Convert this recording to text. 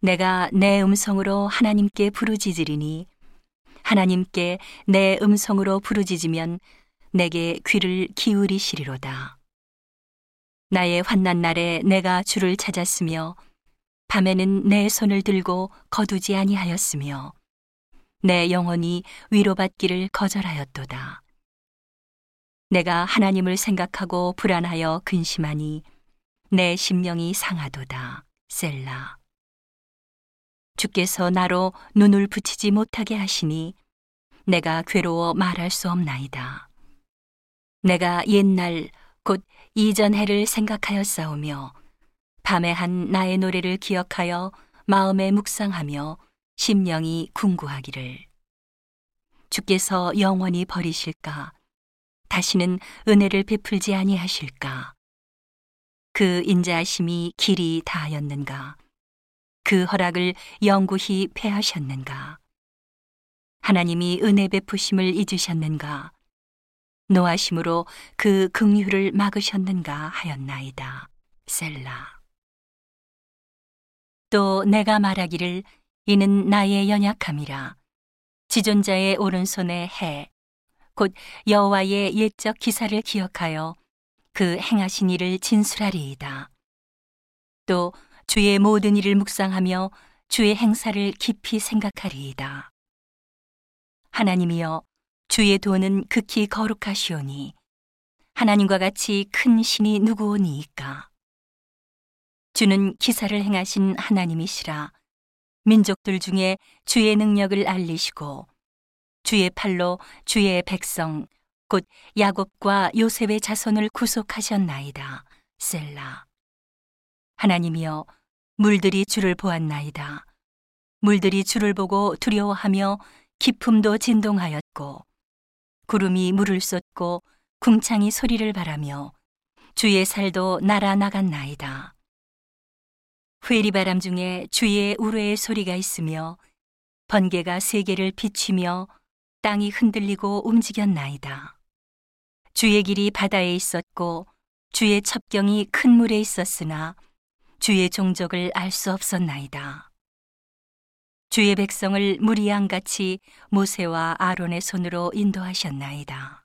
내가 내 음성으로 하나님께 부르짖으리니 하나님께 내 음성으로 부르짖으면 내게 귀를 기울이시리로다. 나의 환난 날에 내가 주를 찾았으며 밤에는 내 손을 들고 거두지 아니하였으며 내 영혼이 위로받기를 거절하였도다. 내가 하나님을 생각하고 불안하여 근심하니 내 심령이 상하도다. 셀라. 주께서 나로 눈을 붙이지 못하게 하시니 내가 괴로워 말할 수 없나이다. 내가 옛날 곧 이전 해를 생각하여 싸우며 밤에 한 나의 노래를 기억하여 마음에 묵상하며 심령이 궁구하기를. 주께서 영원히 버리실까? 다시는 은혜를 베풀지 아니하실까? 그 인자하심이 길이 다하였는가 그 허락을 영구히 패하셨는가? 하나님이 은혜 베푸심을 잊으셨는가? 노하심으로 그 긍휼을 막으셨는가 하였나이다. 셀라. 또 내가 말하기를 이는 나의 연약함이라. 지존자의 오른손에 해. 곧 여호와의 옛적 기사를 기억하여 그 행하신 일을 진술하리이다. 또 주의 모든 일을 묵상하며 주의 행사를 깊이 생각하리이다. 하나님이여 주의 도는 극히 거룩하시오니 하나님과 같이 큰 신이 누구오니이까 주는 기사를 행하신 하나님이시라 민족들 중에 주의 능력을 알리시고 주의 팔로 주의 백성 곧 야곱과 요셉의 자손을 구속하셨나이다. 셀라. 하나님이여 물들이 주를 보았나이다. 물들이 주를 보고 두려워하며 기품도 진동하였고 구름이 물을 쏟고 궁창이 소리를 바라며 주의 살도 날아 나갔나이다. 회리바람 중에 주의 우레의 소리가 있으며 번개가 세계를 비추며 땅이 흔들리고 움직였나이다. 주의 길이 바다에 있었고 주의 첩경이 큰 물에 있었으나 주의 종족을 알 수 없었나이다. 주의 백성을 무리양같이 모세와 아론의 손으로 인도하셨나이다.